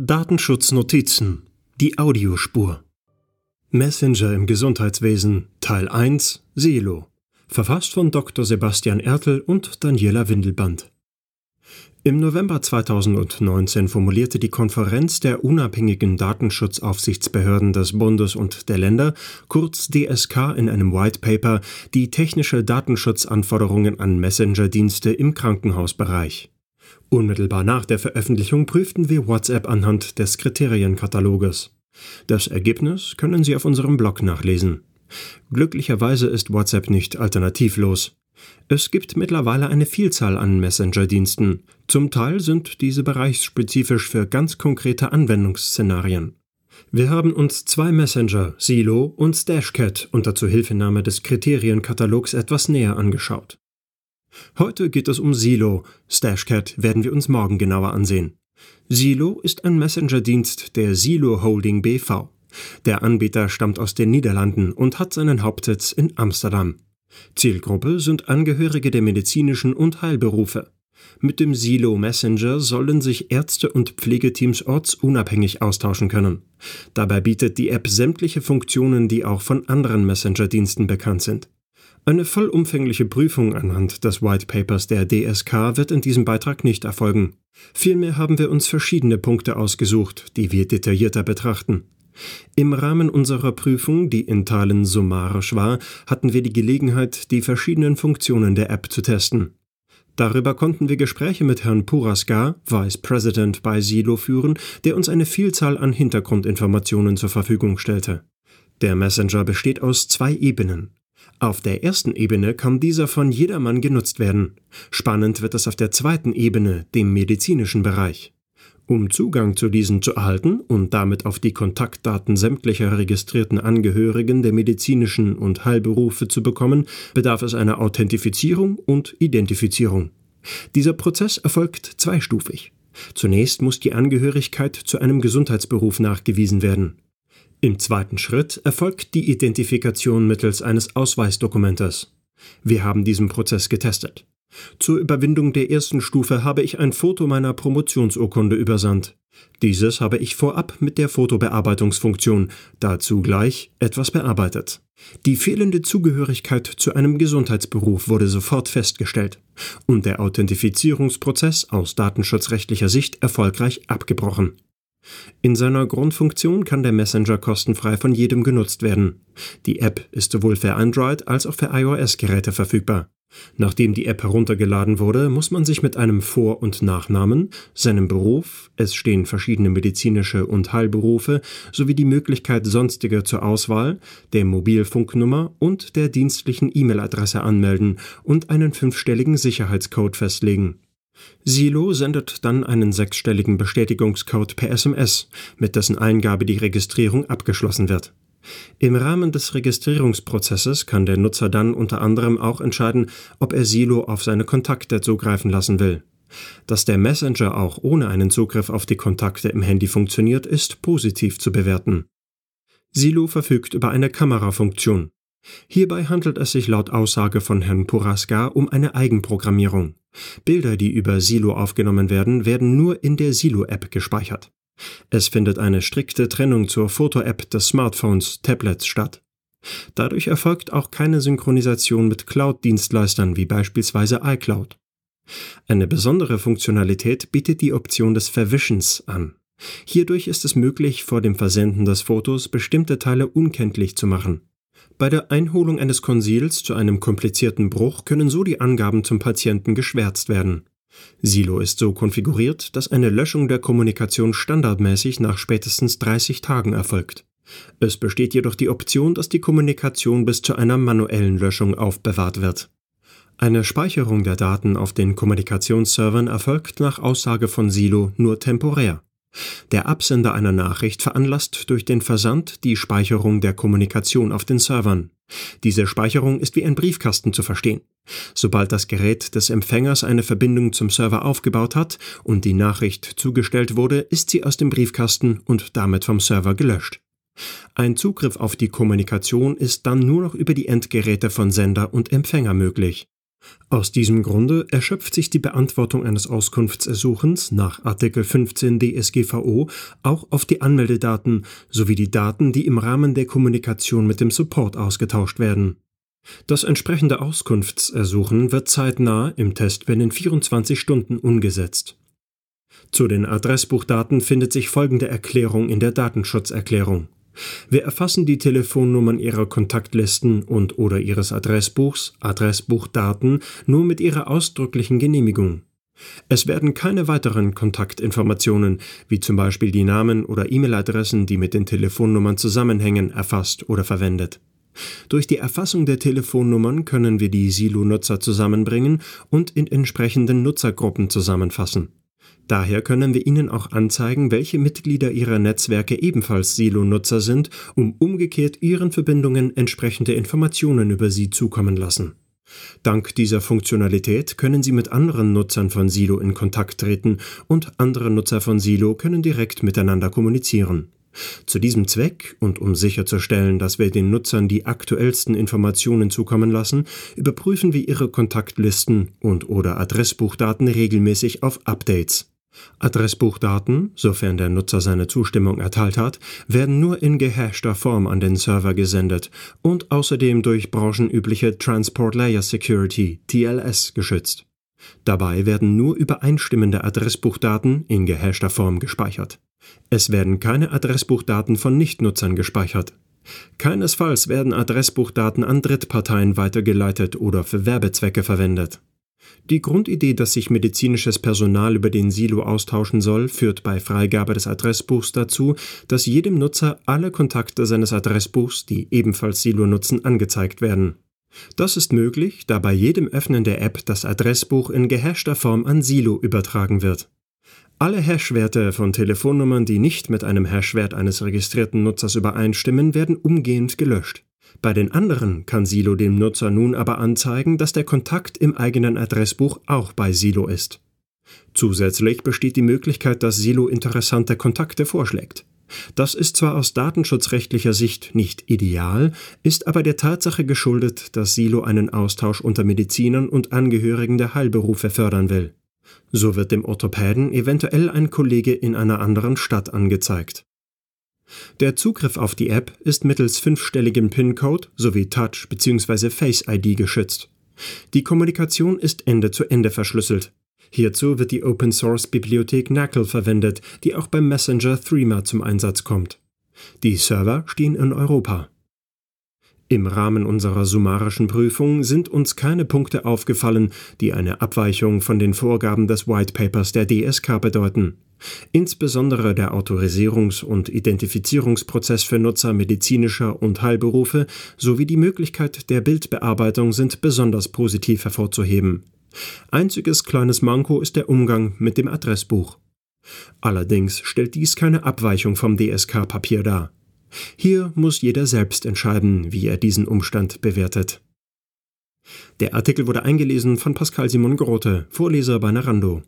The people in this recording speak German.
Datenschutznotizen Die Audiospur Messenger im Gesundheitswesen Teil 1 Silo Verfasst von Dr. Sebastian Ertel und Daniela Windelband Im November 2019 formulierte die Konferenz der unabhängigen Datenschutzaufsichtsbehörden des Bundes und der Länder, kurz DSK, in einem White Paper die technische Datenschutzanforderungen an Messenger-Dienste im Krankenhausbereich. Unmittelbar nach der Veröffentlichung prüften wir WhatsApp anhand des Kriterienkataloges. Das Ergebnis können Sie auf unserem Blog nachlesen. Glücklicherweise ist WhatsApp nicht alternativlos. Es gibt mittlerweile eine Vielzahl an Messenger-Diensten. Zum Teil sind diese bereichsspezifisch für ganz konkrete Anwendungsszenarien. Wir haben uns zwei Messenger, Silo und Stashcat, unter Zuhilfenahme des Kriterienkatalogs etwas näher angeschaut. Heute geht es um Silo. Stashcat werden wir uns morgen genauer ansehen. Silo ist ein Messenger-Dienst der Silo Holding BV. Der Anbieter stammt aus den Niederlanden und hat seinen Hauptsitz in Amsterdam. Zielgruppe sind Angehörige der medizinischen und Heilberufe. Mit dem Silo Messenger sollen sich Ärzte und Pflegeteams ortsunabhängig austauschen können. Dabei bietet die App sämtliche Funktionen, die auch von anderen Messenger-Diensten bekannt sind. Eine vollumfängliche Prüfung anhand des White Papers der DSK wird in diesem Beitrag nicht erfolgen. Vielmehr haben wir uns verschiedene Punkte ausgesucht, die wir detaillierter betrachten. Im Rahmen unserer Prüfung, die in Teilen summarisch war, hatten wir die Gelegenheit, die verschiedenen Funktionen der App zu testen. Darüber konnten wir Gespräche mit Herrn Puraskar, Vice President bei Silo, führen, der uns eine Vielzahl an Hintergrundinformationen zur Verfügung stellte. Der Messenger besteht aus zwei Ebenen. Auf der ersten Ebene kann dieser von jedermann genutzt werden. Spannend wird es auf der zweiten Ebene, dem medizinischen Bereich. Um Zugang zu diesen zu erhalten und damit auf die Kontaktdaten sämtlicher registrierten Angehörigen der medizinischen und Heilberufe zu bekommen, bedarf es einer Authentifizierung und Identifizierung. Dieser Prozess erfolgt zweistufig. Zunächst muss die Angehörigkeit zu einem Gesundheitsberuf nachgewiesen werden. Im zweiten Schritt erfolgt die Identifikation mittels eines Ausweisdokumentes. Wir haben diesen Prozess getestet. Zur Überwindung der ersten Stufe habe ich ein Foto meiner Promotionsurkunde übersandt. Dieses habe ich vorab mit der Fotobearbeitungsfunktion, dazu gleich, etwas bearbeitet. Die fehlende Zugehörigkeit zu einem Gesundheitsberuf wurde sofort festgestellt und der Authentifizierungsprozess aus datenschutzrechtlicher Sicht erfolgreich abgebrochen. In seiner Grundfunktion kann der Messenger kostenfrei von jedem genutzt werden. Die App ist sowohl für Android als auch für iOS-Geräte verfügbar. Nachdem die App heruntergeladen wurde, muss man sich mit einem Vor- und Nachnamen, seinem Beruf, es stehen verschiedene medizinische und Heilberufe, sowie die Möglichkeit sonstiger zur Auswahl, der Mobilfunknummer und der dienstlichen E-Mail-Adresse anmelden und einen fünfstelligen Sicherheitscode festlegen. Silo sendet dann einen sechsstelligen Bestätigungscode per SMS, mit dessen Eingabe die Registrierung abgeschlossen wird. Im Rahmen des Registrierungsprozesses kann der Nutzer dann unter anderem auch entscheiden, ob er Silo auf seine Kontakte zugreifen lassen will. Dass der Messenger auch ohne einen Zugriff auf die Kontakte im Handy funktioniert, ist positiv zu bewerten. Silo verfügt über eine Kamerafunktion. Hierbei handelt es sich laut Aussage von Herrn Puraska um eine Eigenprogrammierung. Bilder, die über Silo aufgenommen werden, werden nur in der Silo-App gespeichert. Es findet eine strikte Trennung zur Foto-App des Smartphones, Tablets statt. Dadurch erfolgt auch keine Synchronisation mit Cloud-Dienstleistern wie beispielsweise iCloud. Eine besondere Funktionalität bietet die Option des Verwischens an. Hierdurch ist es möglich, vor dem Versenden des Fotos bestimmte Teile unkenntlich zu machen. Bei der Einholung eines Konsils zu einem komplizierten Bruch können so die Angaben zum Patienten geschwärzt werden. Silo ist so konfiguriert, dass eine Löschung der Kommunikation standardmäßig nach spätestens 30 Tagen erfolgt. Es besteht jedoch die Option, dass die Kommunikation bis zu einer manuellen Löschung aufbewahrt wird. Eine Speicherung der Daten auf den Kommunikationsservern erfolgt nach Aussage von Silo nur temporär. Der Absender einer Nachricht veranlasst durch den Versand die Speicherung der Kommunikation auf den Servern. Diese Speicherung ist wie ein Briefkasten zu verstehen. Sobald das Gerät des Empfängers eine Verbindung zum Server aufgebaut hat und die Nachricht zugestellt wurde, ist sie aus dem Briefkasten und damit vom Server gelöscht. Ein Zugriff auf die Kommunikation ist dann nur noch über die Endgeräte von Sender und Empfänger möglich. Aus diesem Grunde erschöpft sich die Beantwortung eines Auskunftsersuchens nach Artikel 15 DSGVO auch auf die Anmeldedaten sowie die Daten, die im Rahmen der Kommunikation mit dem Support ausgetauscht werden. Das entsprechende Auskunftsersuchen wird zeitnah im Test binnen 24 Stunden umgesetzt. Zu den Adressbuchdaten findet sich folgende Erklärung in der Datenschutzerklärung wir erfassen die Telefonnummern Ihrer Kontaktlisten und/oder Ihres Adressbuchs, Adressbuchdaten nur mit Ihrer ausdrücklichen Genehmigung. Es werden keine weiteren Kontaktinformationen, wie zum Beispiel die Namen oder E-Mail-Adressen, die mit den Telefonnummern zusammenhängen, erfasst oder verwendet. Durch die Erfassung der Telefonnummern können wir die Silo-Nutzer zusammenbringen und in entsprechenden Nutzergruppen zusammenfassen. Daher können wir Ihnen auch anzeigen, welche Mitglieder Ihrer Netzwerke ebenfalls Silo-Nutzer sind, um umgekehrt Ihren Verbindungen entsprechende Informationen über sie zukommen lassen. Dank dieser Funktionalität können Sie mit anderen Nutzern von Silo in Kontakt treten und andere Nutzer von Silo können direkt miteinander kommunizieren. Zu diesem Zweck und um sicherzustellen, dass wir den Nutzern die aktuellsten Informationen zukommen lassen, überprüfen wir ihre Kontaktlisten und/oder Adressbuchdaten regelmäßig auf Updates. Adressbuchdaten, sofern der Nutzer seine Zustimmung erteilt hat, werden nur in gehashter Form an den Server gesendet und außerdem durch branchenübliche Transport Layer Security TLS geschützt. Dabei werden nur übereinstimmende Adressbuchdaten in gehashter Form gespeichert. Es werden keine Adressbuchdaten von Nichtnutzern gespeichert. Keinesfalls werden Adressbuchdaten an Drittparteien weitergeleitet oder für Werbezwecke verwendet. Die Grundidee, dass sich medizinisches Personal über den Silo austauschen soll, führt bei Freigabe des Adressbuchs dazu, dass jedem Nutzer alle Kontakte seines Adressbuchs, die ebenfalls Silo nutzen, angezeigt werden. Das ist möglich, da bei jedem Öffnen der App das Adressbuch in gehashter Form an Silo übertragen wird. Alle Hashwerte von Telefonnummern, die nicht mit einem Hashwert eines registrierten Nutzers übereinstimmen, werden umgehend gelöscht. Bei den anderen kann Silo dem Nutzer nun aber anzeigen, dass der Kontakt im eigenen Adressbuch auch bei Silo ist. Zusätzlich besteht die Möglichkeit, dass Silo interessante Kontakte vorschlägt. Das ist zwar aus datenschutzrechtlicher Sicht nicht ideal, ist aber der Tatsache geschuldet, dass Silo einen Austausch unter Medizinern und Angehörigen der Heilberufe fördern will. So wird dem Orthopäden eventuell ein Kollege in einer anderen Stadt angezeigt. Der Zugriff auf die App ist mittels fünfstelligem PIN-Code sowie Touch- bzw. Face-ID geschützt. Die Kommunikation ist Ende-zu-Ende verschlüsselt. Hierzu wird die Open-Source-Bibliothek Knackle verwendet, die auch beim Messenger Threema zum Einsatz kommt. Die Server stehen in Europa. Im Rahmen unserer summarischen Prüfung sind uns keine Punkte aufgefallen, die eine Abweichung von den Vorgaben des White Papers der DSK bedeuten. Insbesondere der Autorisierungs- und Identifizierungsprozess für Nutzer medizinischer und Heilberufe sowie die Möglichkeit der Bildbearbeitung sind besonders positiv hervorzuheben. Einziges kleines Manko ist der Umgang mit dem Adressbuch. Allerdings stellt dies keine Abweichung vom DSK-Papier dar. Hier muss jeder selbst entscheiden, wie er diesen Umstand bewertet. Der Artikel wurde eingelesen von Pascal Simon Grote, Vorleser bei Narando.